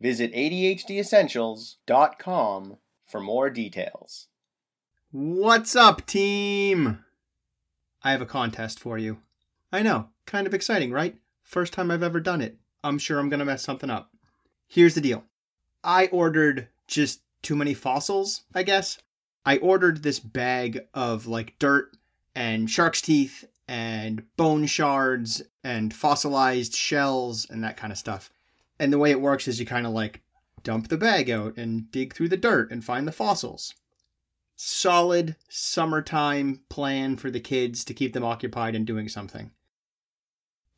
Visit ADHDessentials.com for more details. What's up, team? I have a contest for you. I know, kind of exciting, right? First time I've ever done it. I'm sure I'm going to mess something up. Here's the deal I ordered just too many fossils, I guess. I ordered this bag of like dirt and shark's teeth and bone shards and fossilized shells and that kind of stuff. And the way it works is you kind of like dump the bag out and dig through the dirt and find the fossils. Solid summertime plan for the kids to keep them occupied and doing something.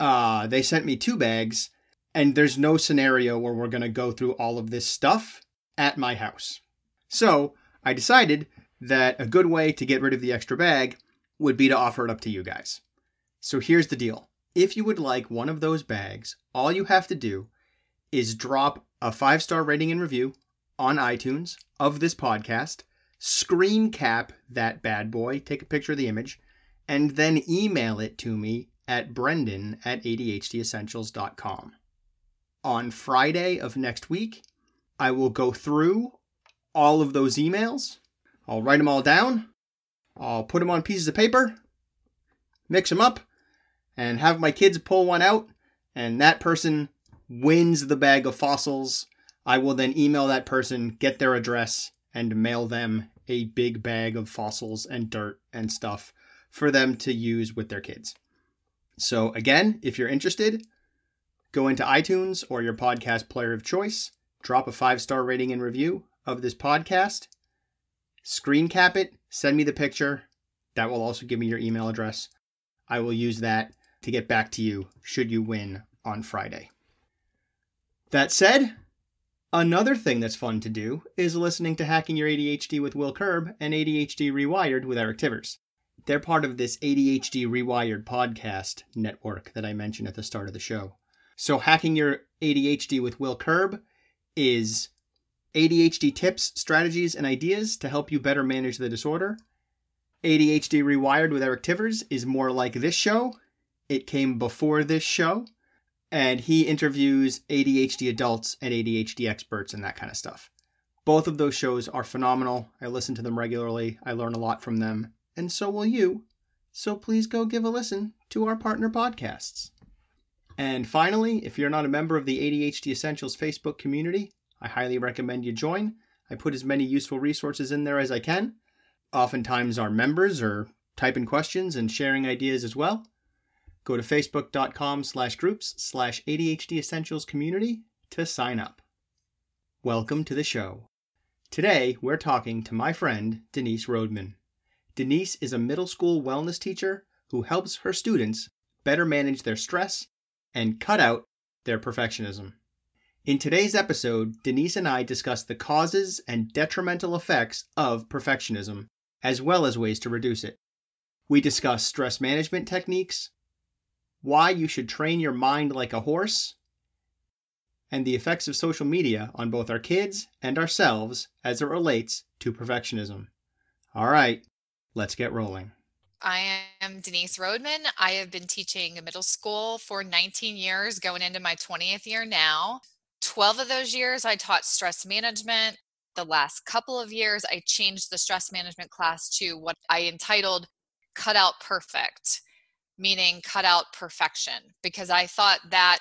Uh, they sent me two bags, and there's no scenario where we're going to go through all of this stuff at my house. So I decided that a good way to get rid of the extra bag would be to offer it up to you guys. So here's the deal. If you would like one of those bags, all you have to do is drop a five star rating and review on iTunes of this podcast, screen cap that bad boy, take a picture of the image, and then email it to me at brendan at ADHDessentials.com. On Friday of next week, I will go through all of those emails. I'll write them all down. I'll put them on pieces of paper, mix them up, and have my kids pull one out, and that person wins the bag of fossils. I will then email that person, get their address, and mail them a big bag of fossils and dirt and stuff for them to use with their kids. So, again, if you're interested, go into iTunes or your podcast player of choice, drop a five star rating and review of this podcast, screen cap it, send me the picture. That will also give me your email address. I will use that to get back to you should you win on Friday. That said, another thing that's fun to do is listening to Hacking Your ADHD with Will Curb and ADHD Rewired with Eric Tivers. They're part of this ADHD Rewired podcast network that I mentioned at the start of the show. So, Hacking Your ADHD with Will Curb is ADHD tips, strategies, and ideas to help you better manage the disorder. ADHD Rewired with Eric Tivers is more like this show. It came before this show, and he interviews ADHD adults and ADHD experts and that kind of stuff. Both of those shows are phenomenal. I listen to them regularly, I learn a lot from them, and so will you. So please go give a listen to our partner podcasts. And finally, if you're not a member of the ADHD Essentials Facebook community, I highly recommend you join. I put as many useful resources in there as I can. Oftentimes, our members are typing questions and sharing ideas as well. Go to facebook.com slash groups slash ADHD Essentials community to sign up. Welcome to the show. Today, we're talking to my friend, Denise Rodman. Denise is a middle school wellness teacher who helps her students better manage their stress and cut out their perfectionism. In today's episode, Denise and I discuss the causes and detrimental effects of perfectionism, as well as ways to reduce it. We discuss stress management techniques, why you should train your mind like a horse, and the effects of social media on both our kids and ourselves as it relates to perfectionism. All right, let's get rolling. I am Denise Rodman. I have been teaching middle school for 19 years, going into my 20th year now. 12 of those years, I taught stress management. The last couple of years, I changed the stress management class to what I entitled Cut Out Perfect, meaning cut out perfection, because I thought that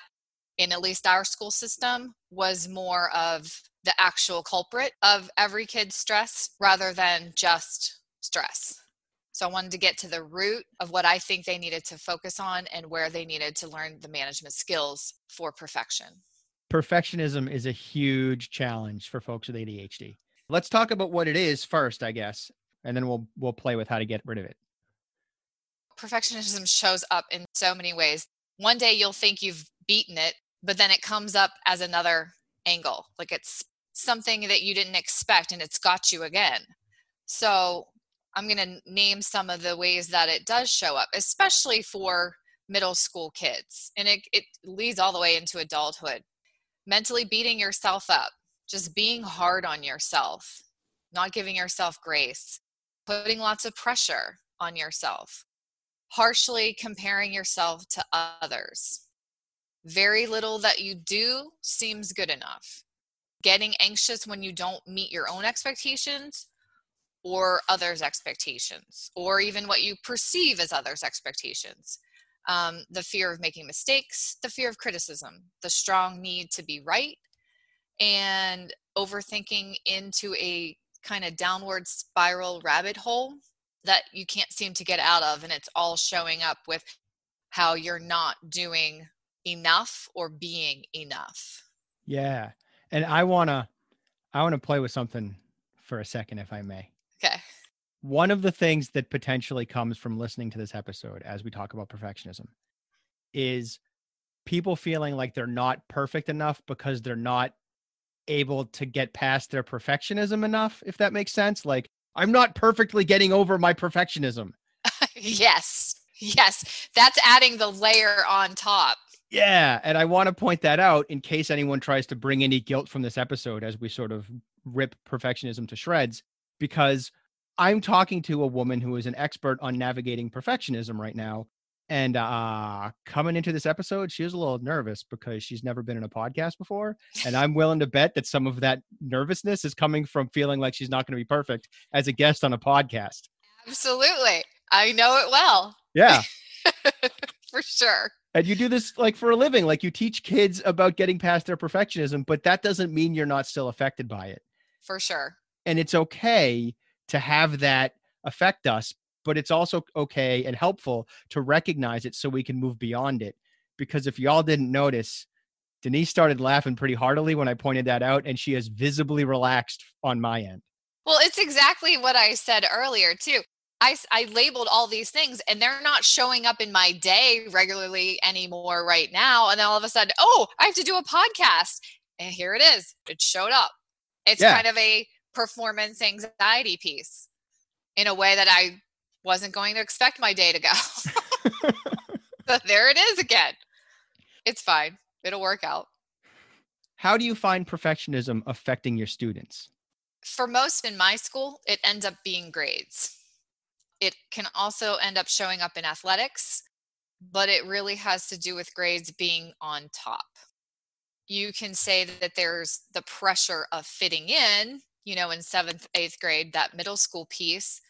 in at least our school system was more of the actual culprit of every kid's stress rather than just stress. So I wanted to get to the root of what I think they needed to focus on and where they needed to learn the management skills for perfection. Perfectionism is a huge challenge for folks with ADHD. Let's talk about what it is first, I guess, and then we'll we'll play with how to get rid of it. Perfectionism shows up in so many ways. One day you'll think you've beaten it, but then it comes up as another angle. Like it's something that you didn't expect and it's got you again. So I'm going to name some of the ways that it does show up, especially for middle school kids. And it, it leads all the way into adulthood. Mentally beating yourself up, just being hard on yourself, not giving yourself grace, putting lots of pressure on yourself, harshly comparing yourself to others. Very little that you do seems good enough. Getting anxious when you don't meet your own expectations or others' expectations, or even what you perceive as others' expectations. Um, the fear of making mistakes, the fear of criticism, the strong need to be right, and overthinking into a kind of downward spiral rabbit hole that you can't seem to get out of. And it's all showing up with how you're not doing enough or being enough. Yeah. And I want to I want to play with something for a second if I may. Okay. One of the things that potentially comes from listening to this episode as we talk about perfectionism is people feeling like they're not perfect enough because they're not able to get past their perfectionism enough if that makes sense like i'm not perfectly getting over my perfectionism. Yes yes. That's adding the layer on top. Yeah and i want to point that out in case anyone tries to bring any guilt from this episode as we sort of rip perfectionism to shreds because i'm talking to a woman who is an expert on navigating perfectionism right now and uh coming into this episode, she was a little nervous because she's never been in a podcast before. And I'm willing to bet that some of that nervousness is coming from feeling like she's not going to be perfect as a guest on a podcast. Absolutely. I know it well. Yeah. for sure. And you do this like for a living, like you teach kids about getting past their perfectionism, but that doesn't mean you're not still affected by it. For sure. And it's okay to have that affect us but it's also okay and helpful to recognize it so we can move beyond it. Because if y'all didn't notice, Denise started laughing pretty heartily when I pointed that out, and she has visibly relaxed on my end. Well, it's exactly what I said earlier, too. I, I labeled all these things and they're not showing up in my day regularly anymore right now. And then all of a sudden, oh, I have to do a podcast. And here it is. It showed up. It's yeah. kind of a performance anxiety piece in a way that I wasn't going to expect my day to go. but there it is again. It's fine. It'll work out. How do you find perfectionism affecting your students? For most in my school, it ends up being grades. It can also end up showing up in athletics, but it really has to do with grades being on top. You can say that there's the pressure of fitting in, you know, in seventh, eighth grade, that middle school piece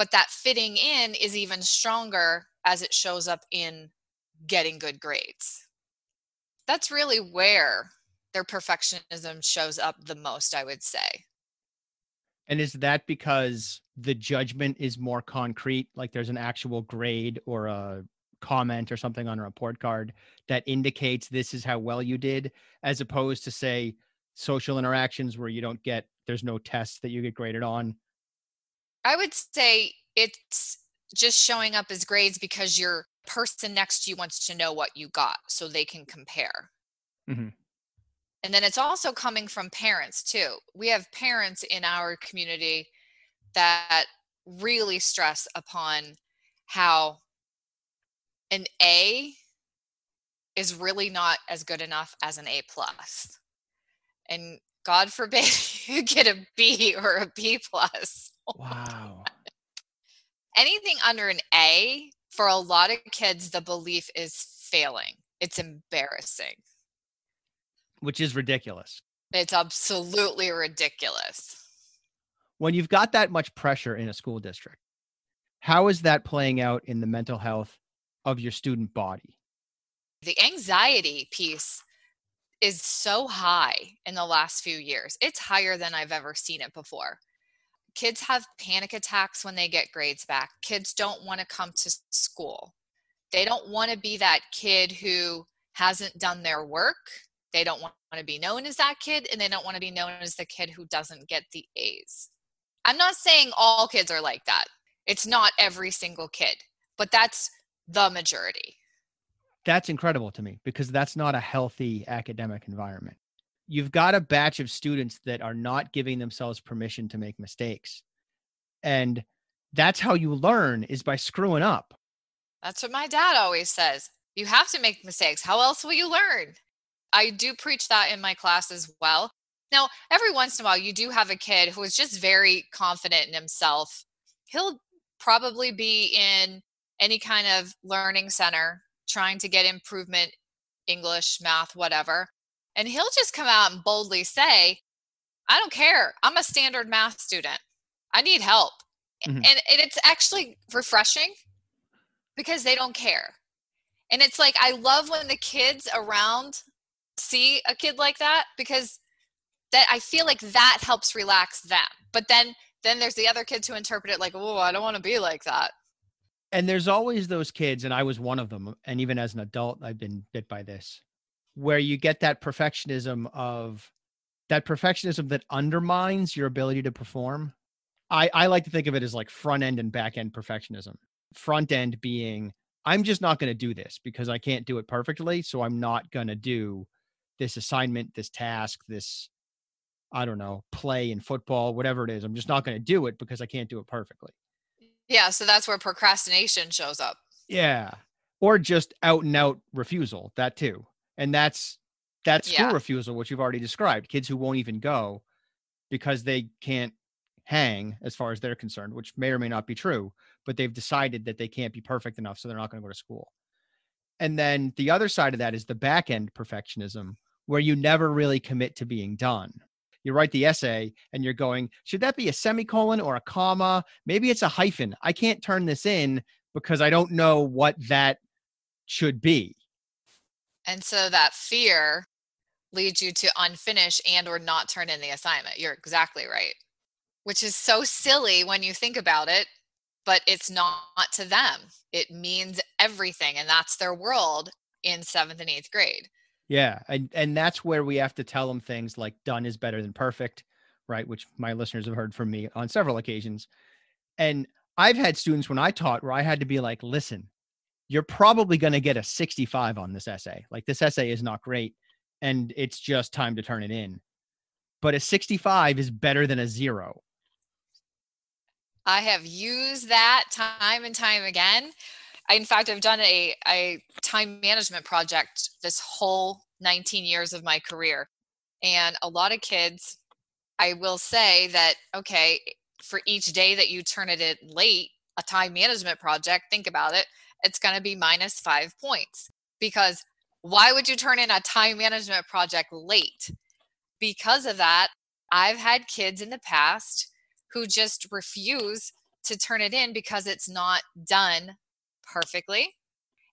but that fitting in is even stronger as it shows up in getting good grades. That's really where their perfectionism shows up the most i would say. And is that because the judgment is more concrete like there's an actual grade or a comment or something on a report card that indicates this is how well you did as opposed to say social interactions where you don't get there's no tests that you get graded on I would say it's just showing up as grades because your person next to you wants to know what you got so they can compare. Mm-hmm. And then it's also coming from parents too. We have parents in our community that really stress upon how an A is really not as good enough as an A plus. And God forbid you get a B or a B plus. Wow. Anything under an A, for a lot of kids, the belief is failing. It's embarrassing. Which is ridiculous. It's absolutely ridiculous. When you've got that much pressure in a school district, how is that playing out in the mental health of your student body? The anxiety piece is so high in the last few years. It's higher than I've ever seen it before kids have panic attacks when they get grades back. Kids don't want to come to school. They don't want to be that kid who hasn't done their work. They don't want to be known as that kid, and they don't want to be known as the kid who doesn't get the A's. I'm not saying all kids are like that. It's not every single kid, but that's the majority. That's incredible to me because that's not a healthy academic environment you've got a batch of students that are not giving themselves permission to make mistakes. And that's how you learn is by screwing up. That's what my dad always says. You have to make mistakes. How else will you learn? I do preach that in my class as well. Now, every once in a while, you do have a kid who is just very confident in himself. He'll probably be in any kind of learning center trying to get improvement English, math, whatever. And he'll just come out and boldly say, I don't care. I'm a standard math student. I need help. Mm-hmm. And, and it's actually refreshing because they don't care. And it's like, I love when the kids around see a kid like that because that I feel like that helps relax them. But then then there's the other kids who interpret it like, oh, I don't want to be like that. And there's always those kids, and I was one of them. And even as an adult, I've been bit by this, where you get that perfectionism of that perfectionism that undermines your ability to perform. I, I like to think of it as like front end and back end perfectionism. Front end being, I'm just not going to do this because I can't do it perfectly. So I'm not going to do this assignment, this task, this I don't know, play in football, whatever it is. I'm just not going to do it because I can't do it perfectly. Yeah. So that's where procrastination shows up. Yeah. Or just out and out refusal, that too. And that's that's school yeah. refusal, which you've already described. Kids who won't even go because they can't hang as far as they're concerned, which may or may not be true, but they've decided that they can't be perfect enough, so they're not going to go to school. And then the other side of that is the back end perfectionism, where you never really commit to being done you write the essay and you're going, should that be a semicolon or a comma? Maybe it's a hyphen. I can't turn this in because I don't know what that should be. And so that fear leads you to unfinish and or not turn in the assignment. You're exactly right. Which is so silly when you think about it, but it's not to them. It means everything and that's their world in 7th and 8th grade. Yeah, and and that's where we have to tell them things like done is better than perfect, right? Which my listeners have heard from me on several occasions. And I've had students when I taught where I had to be like, "Listen, you're probably going to get a 65 on this essay. Like this essay is not great and it's just time to turn it in." But a 65 is better than a 0. I have used that time and time again in fact, I've done a, a time management project this whole 19 years of my career. And a lot of kids, I will say that, okay, for each day that you turn it in late, a time management project, think about it, it's going to be minus five points. Because why would you turn in a time management project late? Because of that, I've had kids in the past who just refuse to turn it in because it's not done perfectly.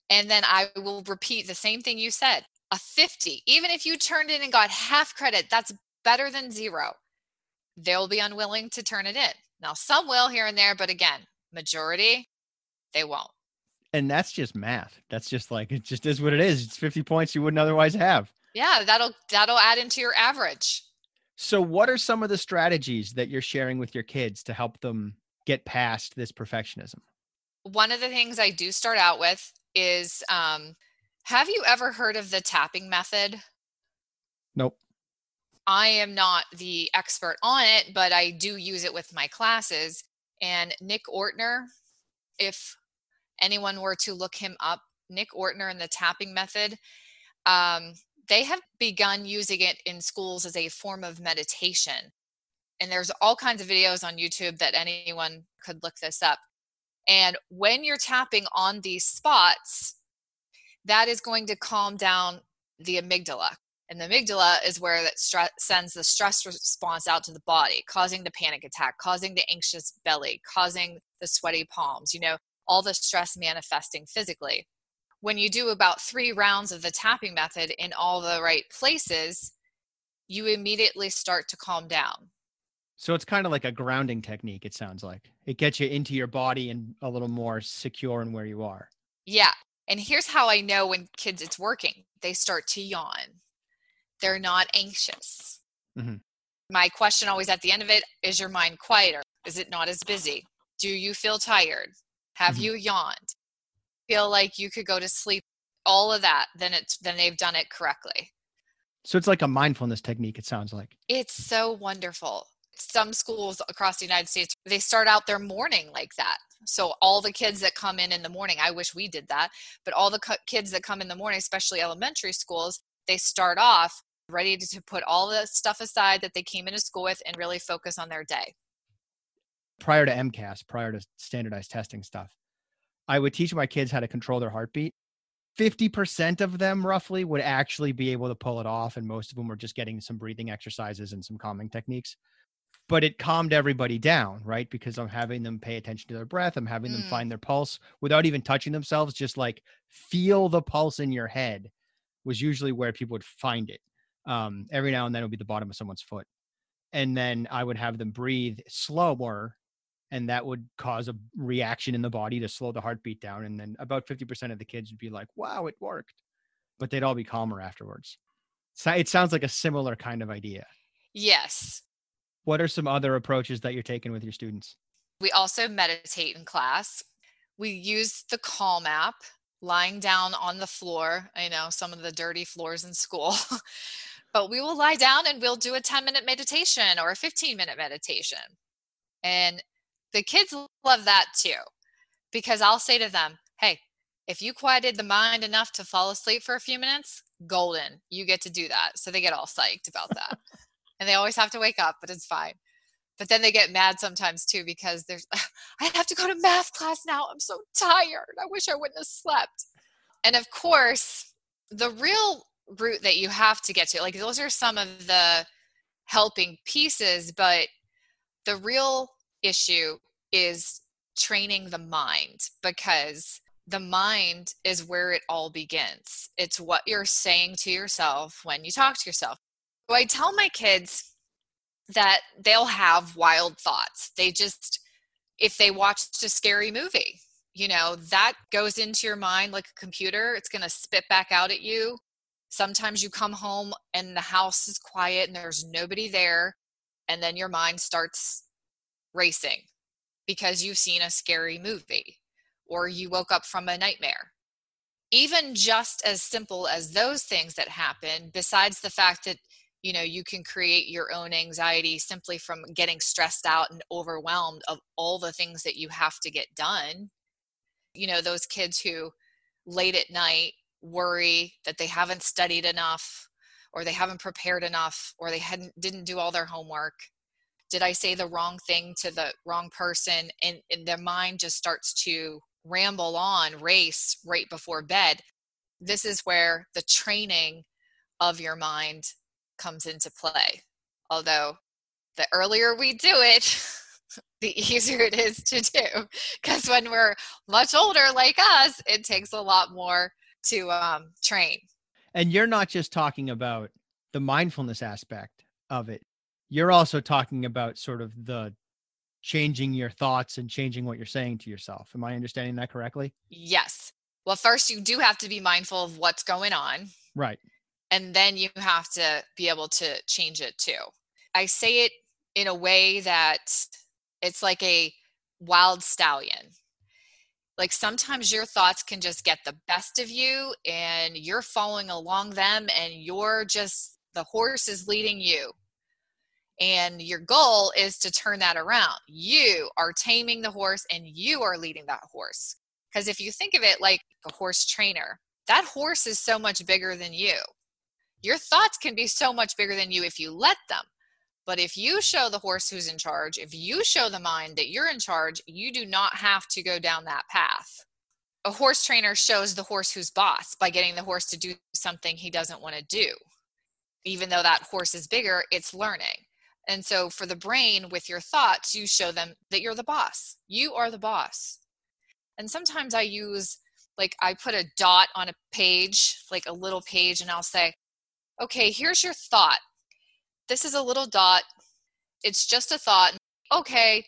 And then I will repeat the same thing you said a 50. Even if you turned in and got half credit, that's better than zero. They'll be unwilling to turn it in. Now, some will here and there, but again, majority, they won't. And that's just math. That's just like it just is what it is. It's 50 points you wouldn't otherwise have. Yeah, that'll that'll add into your average. So what are some of the strategies that you're sharing with your kids to help them get past this perfectionism? one of the things I do start out with is um, have you ever heard of the tapping method? Nope. I am not the expert on it, but I do use it with my classes. And Nick Ortner, if anyone were to look him up, Nick Ortner and the tapping method, um, they have begun using it in schools as a form of meditation. And there's all kinds of videos on YouTube that anyone could look this up. And when you're tapping on these spots, that is going to calm down the amygdala. And the amygdala is where that stress sends the stress response out to the body, causing the panic attack, causing the anxious belly, causing the sweaty palms, you know, all the stress manifesting physically. When you do about three rounds of the tapping method in all the right places, you immediately start to calm down. So it's kind of like a grounding technique, it sounds like. It gets you into your body and a little more secure in where you are. Yeah. And here's how I know when kids it's working they start to yawn, they're not anxious. Mm-hmm. My question always at the end of it is your mind quieter? Is it not as busy? Do you feel tired? Have mm-hmm. you yawned? Feel like you could go to sleep? All of that, then it's then they've done it correctly. So it's like a mindfulness technique, it sounds like. It's so wonderful. Some schools across the United States, they start out their morning like that. So all the kids that come in in the morning, I wish we did that, but all the kids that come in the morning, especially elementary schools, they start off ready to put all the stuff aside that they came into school with and really focus on their day. Prior to MCAS, prior to standardized testing stuff, I would teach my kids how to control their heartbeat. 50% of them roughly would actually be able to pull it off. And most of them were just getting some breathing exercises and some calming techniques. But it calmed everybody down, right? Because I'm having them pay attention to their breath. I'm having them mm. find their pulse without even touching themselves, just like feel the pulse in your head was usually where people would find it. Um, every now and then it would be the bottom of someone's foot. And then I would have them breathe slower and that would cause a reaction in the body to slow the heartbeat down and then about 50% of the kids would be like wow it worked but they'd all be calmer afterwards. So it sounds like a similar kind of idea. Yes. What are some other approaches that you're taking with your students? We also meditate in class. We use the calm app lying down on the floor i know some of the dirty floors in school. But we will lie down and we'll do a 10 minute meditation or a 15 minute meditation. And the kids love that too, because I'll say to them, hey, if you quieted the mind enough to fall asleep for a few minutes, golden, you get to do that. So they get all psyched about that. and they always have to wake up, but it's fine. But then they get mad sometimes too because there's, I have to go to math class now. I'm so tired. I wish I wouldn't have slept. And of course, the real route that you have to get to, like those are some of the helping pieces, but the real issue is training the mind because the mind is where it all begins. It's what you're saying to yourself when you talk to yourself. So I tell my kids that they'll have wild thoughts. They just, if they watched a scary movie, you know, that goes into your mind like a computer. It's going to spit back out at you. Sometimes you come home and the house is quiet and there's nobody there. And then your mind starts racing because you've seen a scary movie or you woke up from a nightmare. Even just as simple as those things that happen, besides the fact that you know you can create your own anxiety simply from getting stressed out and overwhelmed of all the things that you have to get done you know those kids who late at night worry that they haven't studied enough or they haven't prepared enough or they hadn't didn't do all their homework did i say the wrong thing to the wrong person? And, and their mind just starts to ramble on race right before bed. This is where the training of your mind comes into play. Although the earlier we do it the easier it is to do. Because when we're much older like us it takes a lot more to um, train. And you're not just talking about the mindfulness aspect of it you're also talking about sort of the changing your thoughts and changing what you're saying to yourself. Am I understanding that correctly? Yes. Well, first, you do have to be mindful of what's going on. Right. And then you have to be able to change it too. I say it in a way that it's like a wild stallion. Like sometimes your thoughts can just get the best of you and you're following along them and you're just, the horse is leading you and your goal is to turn that around. You are taming the horse and you are leading that horse. Because if you think of it like a horse trainer, that horse is so much bigger than you. Your thoughts can be so much bigger than you if you let them. But if you show the horse who's in charge, if you show the mind that you're in charge, you do not have to go down that path. A horse trainer shows the horse who's boss by getting the horse to do something he doesn't want to do. Even though that horse is bigger, it's learning. And so for the brain, with your thoughts, you show them that you're the boss. You are the boss. And sometimes I use, like, I put a dot on a page, like a little page, and I'll say, okay, here's your thought. This is a little dot. It's just a thought. Okay,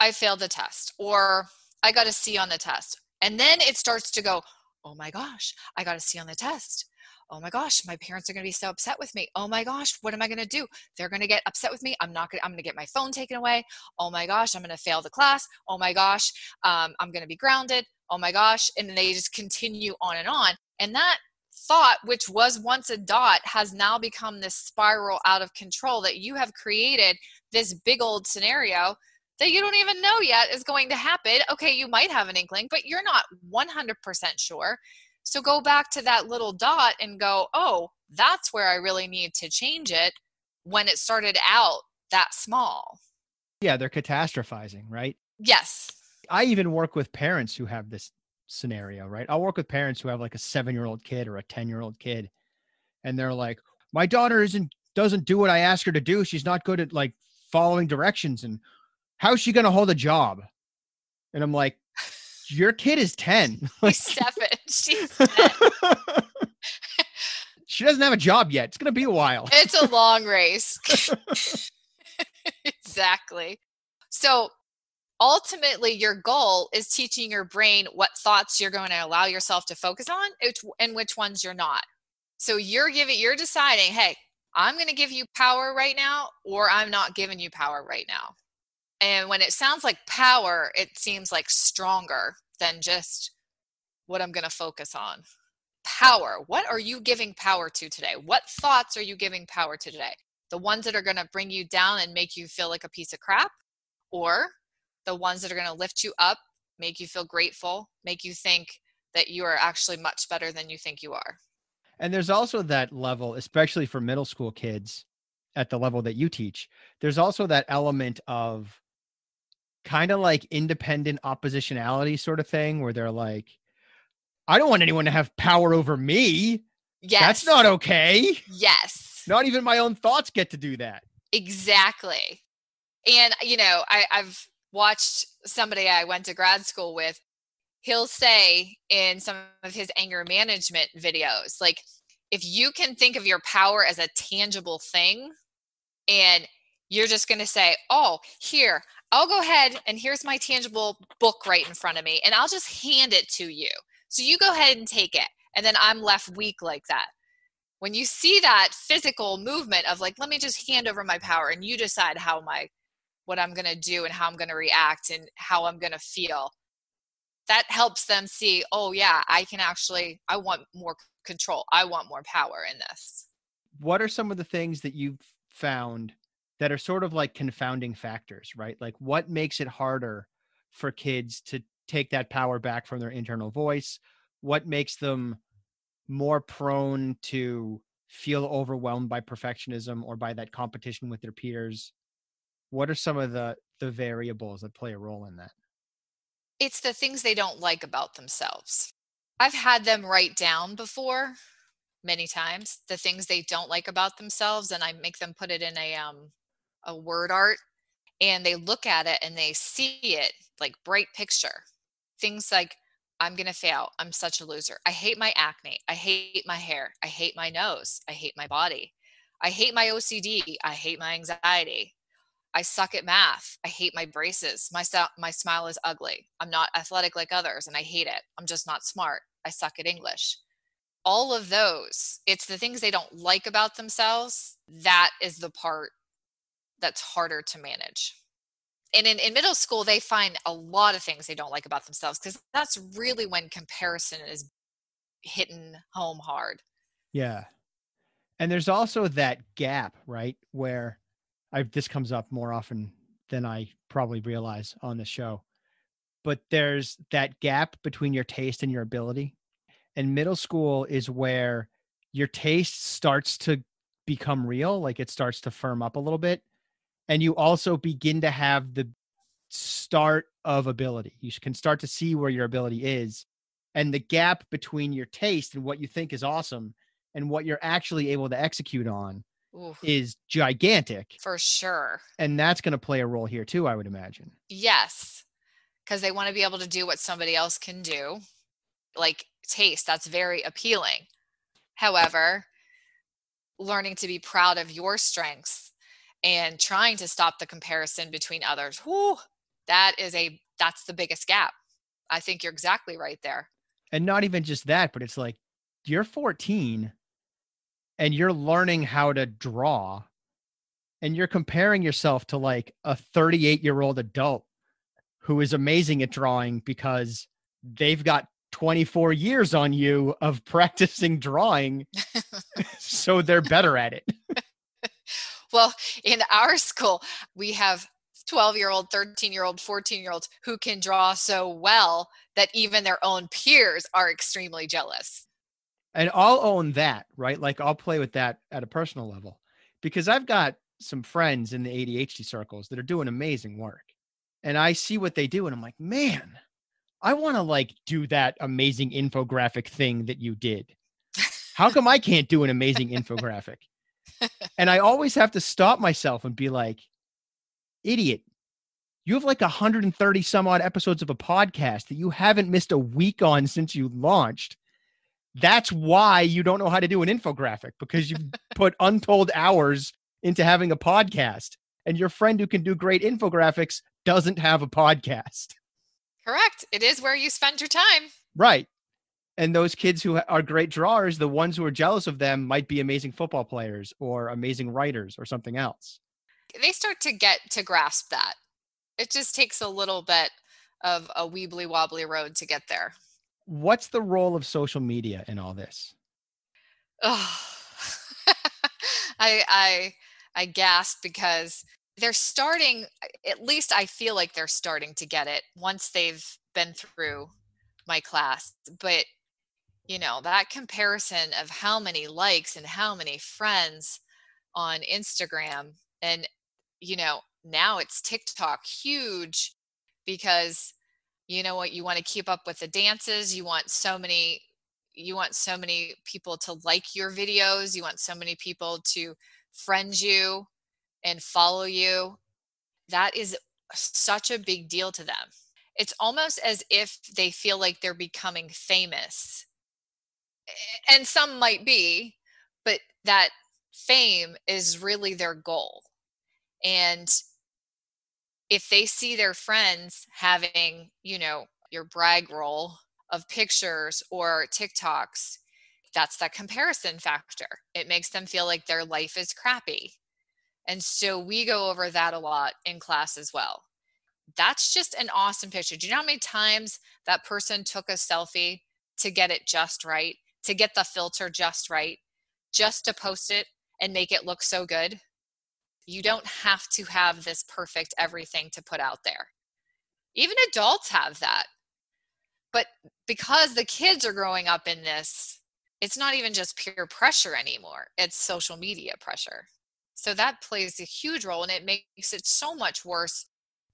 I failed the test, or I got a C on the test. And then it starts to go, oh my gosh, I got a C on the test oh my gosh my parents are going to be so upset with me. Oh my gosh what am i going to do? They're going to get upset with me. I'm not going i'm going to get my phone taken away. Oh my gosh i'm going to fail the class. Oh my gosh um, i'm going to be grounded. Oh my gosh and they just continue on and on. And that thought, which was once a dot, has now become this spiral out of control that you have created this big old scenario that you don't even know yet is going to happen. Okay, you might have an inkling, but you're not 100% sure. So go back to that little dot and go, oh, that's where I really need to change it when it started out that small. Yeah, they're catastrophizing, right? Yes. I even work with parents who have this scenario, right? I'll work with parents who have like a seven year old kid or a 10 year old kid, and they're like, my daughter isn't doesn't do what I ask her to do. She's not good at like following directions and how's she going to hold a job? And I'm like, your kid is 10. She's seven. She's 10. she doesn't have a job yet. It's going to be a while. It's a long race. exactly. So ultimately your goal is teaching your brain what thoughts you're going to allow yourself to focus on and which ones you're not. So you're giving you're deciding, hey, I'm going to give you power right now or I'm not giving you power right now. And when it sounds like power, it seems like stronger than just what I'm going to focus on. Power. What are you giving power to today? What thoughts are you giving power to today? The ones that are going to bring you down and make you feel like a piece of crap? Or the ones that are going to lift you up, make you feel grateful, make you think that you are actually much better than you think you are? And there's also that level, especially for middle school kids at the level that you teach, there's also that element of kind of like independent oppositionality sort of thing where they're like, I don't want anyone to have power over me. Yes. That's not okay. Yes. Not even my own thoughts get to do that. Exactly. And, you know, I, I've watched somebody I went to grad school with. He'll say in some of his anger management videos, like, if you can think of your power as a tangible thing and you're just going to say, oh, here, I'll go ahead and here's my tangible book right in front of me and I'll just hand it to you. So you go ahead and take it. And then I'm left weak like that. When you see that physical movement of like, let me just hand over my power and you decide how my, what I'm to do and how I'm to react and how I'm to feel, that helps them see, oh, yeah, I can actually, I want more control. I want more power in this. What are some of the things that you've found that are sort of like confounding factors, right? Like what makes it harder for kids to take that power back from their internal voice? What makes them more prone to feel overwhelmed by perfectionism or by that competition with their peers? What are some of the the variables that play a role in that? It's the things they don't like about themselves. I've had them write down before many times the things they don't like about themselves and I make them put it in a um a word art and they look at it and they see it like bright picture. Things like, I'm going to fail. I'm such a loser. I hate my acne. I hate my hair. I hate my nose. I hate my body. I hate my OCD. I hate my anxiety. I suck at math. I hate my braces. My, my smile is ugly. I'm not athletic like others and I hate it. I'm just not smart. I suck at English. All of those, it's the things they don't like about themselves. That is the part that's harder to manage. And in, in middle school they find a lot of things they don't like about themselves because that's really when comparison is hitting home hard. Yeah. And there's also that gap right where i this comes up more often than i probably realize on the show but there's that gap between your taste and your ability. And middle school is where your taste starts to become real like it starts to firm up a little bit and you also begin to have the start of ability. You can start to see where your ability is and the gap between your taste and what you think is awesome and what you're actually able to execute on Oof. is gigantic. For sure. And that's going to play a role here too, I would imagine. Yes. Cuz they want to be able to do what somebody else can do. Like taste, that's very appealing. However, learning to be proud of your strengths and trying to stop the comparison between others whew, that is a that's the biggest gap i think you're exactly right there and not even just that but it's like you're 14 and you're learning how to draw and you're comparing yourself to like a 38 year old adult who is amazing at drawing because they've got 24 years on you of practicing drawing so they're better at it. well, in our school, we have 12 year old, 13 year old, 14 year olds who can draw so well that even their own peers are extremely jealous. And I'll own that, right? Like I'll play with that at a personal level because I've got some friends in the ADHD circles that are doing amazing work. And I see what they do and I'm like, man, I want to like do that amazing infographic thing that you did. How come I can't do an amazing infographic? And I always have to stop myself and be like, idiot, you have like 130 some odd episodes of a podcast that you haven't missed a week on since you launched. That's why you don't know how to do an infographic because you've put untold hours into having a podcast. And your friend who can do great infographics doesn't have a podcast. Correct. It is where you spend your time. Right. And those kids who are great drawers, the ones who are jealous of them might be amazing football players or amazing writers or something else. They start to get to grasp that. It just takes a little bit of a weebly wobbly road to get there. What's the role of social media in all this? Oh, I I I gasp because they're starting at least i feel like they're starting to get it once they've been through my class but you know that comparison of how many likes and how many friends on instagram and you know now it's tiktok huge because you know what you want to keep up with the dances you want so many you want so many people to like your videos you want so many people to friend you and follow you, that is such a big deal to them. It's almost as if they feel like they're becoming famous. And some might be, but that fame is really their goal. And if they see their friends having, you know, your brag roll of pictures or TikToks, that's that comparison factor. It makes them feel like their life is crappy. And so we go over that a lot in class as well. That's just an awesome picture. Do you know how many times that person took a selfie to get it just right, to get the filter just right, just to post it and make it look so good? You don't have to have this perfect everything to put out there. Even adults have that. But because the kids are growing up in this, it's not even just peer pressure anymore, it's social media pressure. So that plays a huge role and it makes it so much worse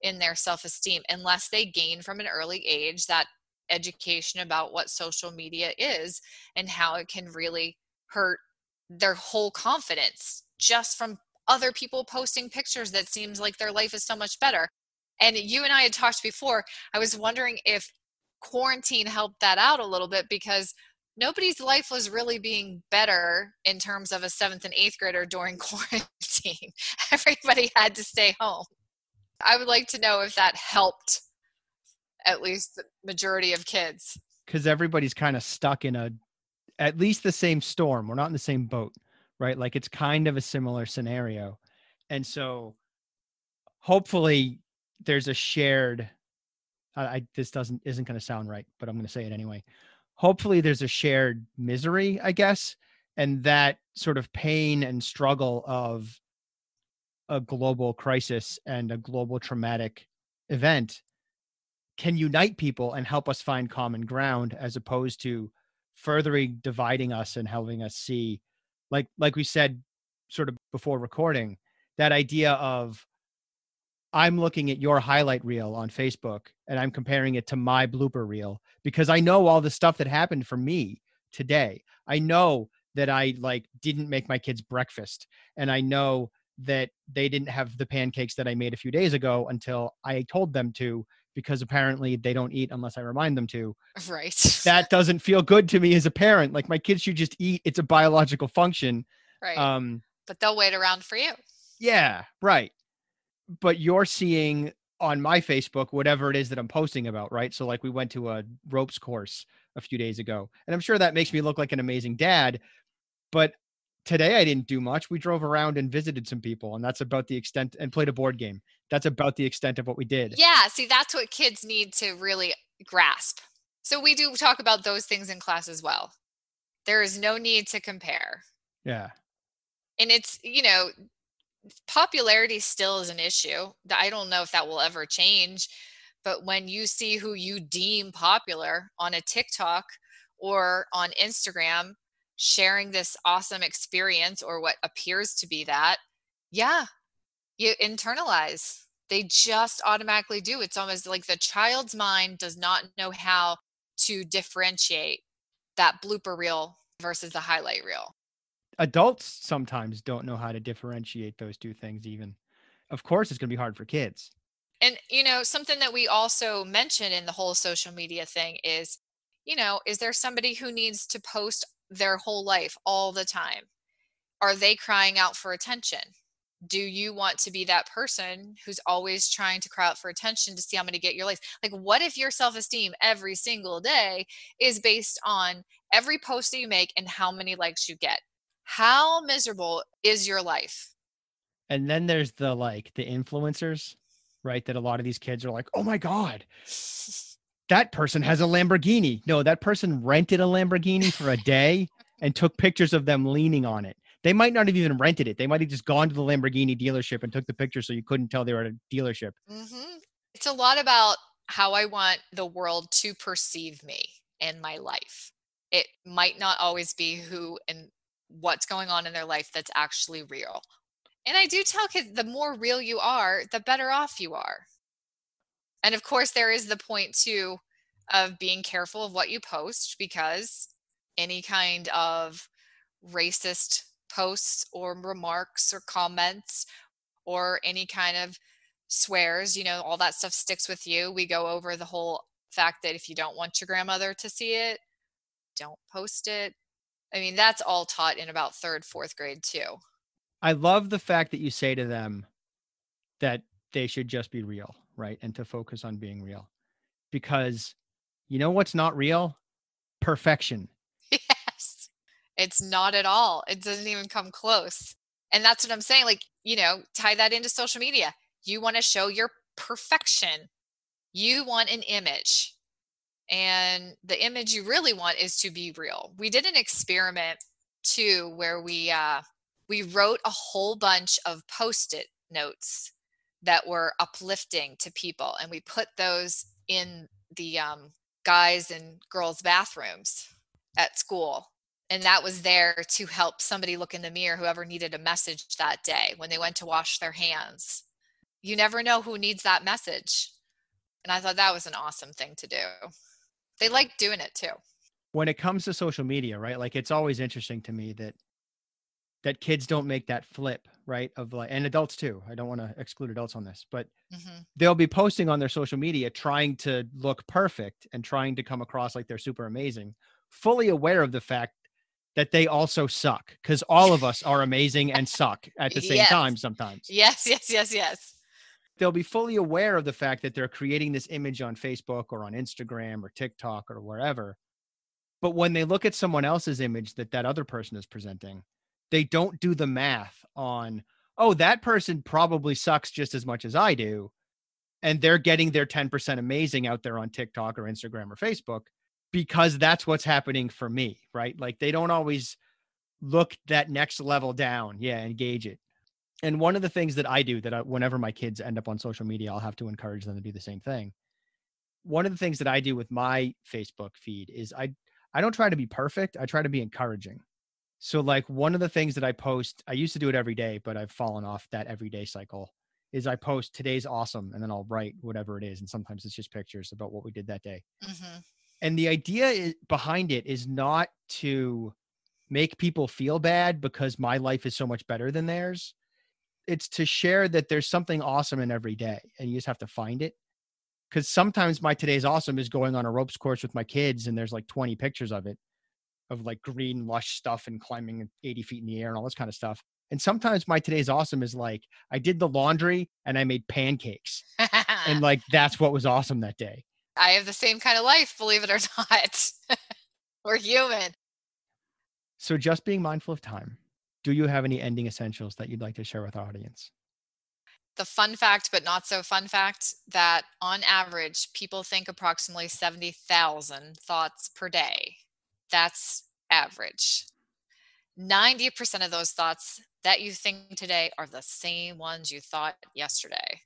in their self esteem unless they gain from an early age that education about what social media is and how it can really hurt their whole confidence just from other people posting pictures that seems like their life is so much better. And you and I had talked before, I was wondering if quarantine helped that out a little bit because nobody's life was really being better in terms of a seventh and eighth grader during quarantine. Everybody had to stay home. I would like to know if that helped at least the majority of kids. Because everybody's kind of stuck in a, at least the same storm. We're not in the same boat, right? Like it's kind of a similar scenario. And so hopefully there's a shared, I, I this doesn't, isn't going to sound right, but I'm going to say it anyway hopefully there's a shared misery, I guess, and that sort of pain and struggle of a global crisis and a global traumatic event can unite people and help us find common ground as opposed to furthering dividing us and helping us see like like we said sort of before recording that idea of I'm looking at your highlight reel on Facebook and I'm comparing it to my blooper reel because I know all the stuff that happened for me today. I know that I like didn't make my kids breakfast and I know that they didn't have the pancakes that I made a few days ago until I told them to because apparently they don't eat unless I remind them to. Right. that doesn't feel good to me as a parent. Like my kids should just eat. It's a biological function. Right. Um but they'll wait around for you. Yeah, right but you're seeing on my Facebook whatever it is that I'm posting about, right? So like we went to a ropes course a few days ago, and I'm sure that makes me look like an amazing dad, but today I didn't do much. We drove around and visited some people, and that's about the extent and played a board game. That's about the extent of what we did. Yeah, see that's what kids need to really grasp. So we do talk about those things in class as well. There is no need to compare. Yeah. And it's, you know, popularity still is an issue. I don't know if that will ever change. But when you see who you deem popular on a TikTok or on Instagram sharing this awesome experience or what appears to be that, yeah, you internalize. They just automatically do. It's almost like the child's mind does not know how to differentiate that blooper reel versus the highlight reel. Adults sometimes don't know how to differentiate those two things, even. Of course, it's going to be hard for kids. And, you know, something that we also mention in the whole social media thing is, you know, is there somebody who needs to post their whole life all the time? Are they crying out for attention? do you want to be that person who's always trying to cry out for attention to see how many get your likes? Like, what if your self esteem every single day is based on every post that you make and how many likes you get? How miserable is your life? And then there's the like the influencers, right? That a lot of these kids are like, oh my God, that person has a Lamborghini. No, that person rented a Lamborghini for a day and took pictures of them leaning on it. They might not have even rented it. They might have just gone to the Lamborghini dealership and took the picture so you couldn't tell they were at a dealership. Mm-hmm. It's a lot about how I want the world to perceive me and my life. It might not always be who and what's going on in their life that's actually real. And I do tell kids the more real you are, the better off you are. And of course, there is the point too of being careful of what you post because any kind of racist posts or remarks or comments or any kind of swears, you know, all that stuff sticks with you. We go over the whole fact that if you don't want your grandmother to see it, don't post it. I mean, that's all taught in about third, fourth grade too. I love the fact that you say to them that they should just be real, right? And to focus on being real. Because you know what's not real? Perfection. Yes. It's not at all. It doesn't even come close. And that's what I'm saying. Like, you know, tie that into social media. You want to show your perfection. You want an image. And the image you really want is to be real. We did an experiment too where we uh we wrote a whole bunch of post-it notes that were uplifting to people and we put those in the um, guys and girls bathrooms at school and that was there to help somebody look in the mirror whoever needed a message that day when they went to wash their hands. You never know who needs that message and i thought that was an awesome thing to do. They like doing it too. When it comes to social media right like it's always interesting to me that that kids don't make that flip right of like and adults too i don't want to exclude adults on this but mm-hmm. they'll be posting on their social media trying to look perfect and trying to come across like they're super amazing fully aware of the fact that they also suck because all of us are amazing and suck at the same yes. time sometimes. Yes, yes, yes, yes. They'll be fully aware of the fact that they're creating this image on Facebook or on Instagram or TikTok or wherever. But when they look at someone else's image that that other person is presenting, they don't do the math on, oh, that person probably sucks just as much as I do. And they're getting their 10% amazing out there on TikTok or Instagram or Facebook because that's what's happening for me, right? Like they don't always look that next level down. Yeah, engage it. And one of the things that I do that I, whenever my kids end up on social media, I'll have to encourage them to do the same thing. One of the things that I do with my Facebook feed is I I don't try to be perfect. I try to be encouraging. So like one of the things that I post, I used to do it every day, but I've fallen off that everyday cycle. Is I post today's awesome, and then I'll write whatever it is, and sometimes it's just pictures about what we did that day. Mm-hmm and the idea is, behind it is not to make people feel bad because my life is so much better than theirs it's to share that there's something awesome in every day and you just have to find it because sometimes my today's awesome is going on a ropes course with my kids and there's like 20 pictures of it of like green lush stuff and climbing 80 feet in the air and all this kind of stuff and sometimes my today's awesome is like i did the laundry and i made pancakes and like that's what was awesome that day I have the same kind of life, believe it or not. We're human. So, just being mindful of time, do you have any ending essentials that you'd like to share with our audience? the fun fact, but not so fun fact, that on average, people think approximately 70,000 thoughts per day. That's average. 90% of those thoughts that you think today are the same ones you thought yesterday.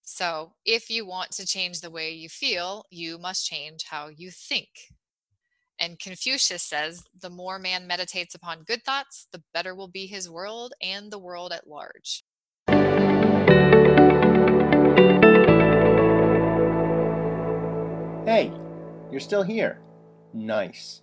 So, if you want to change the way you feel, you must change how you think. And Confucius says the more man meditates upon good thoughts, the better will be his world and the world at large. Hey, you're still here. Nice.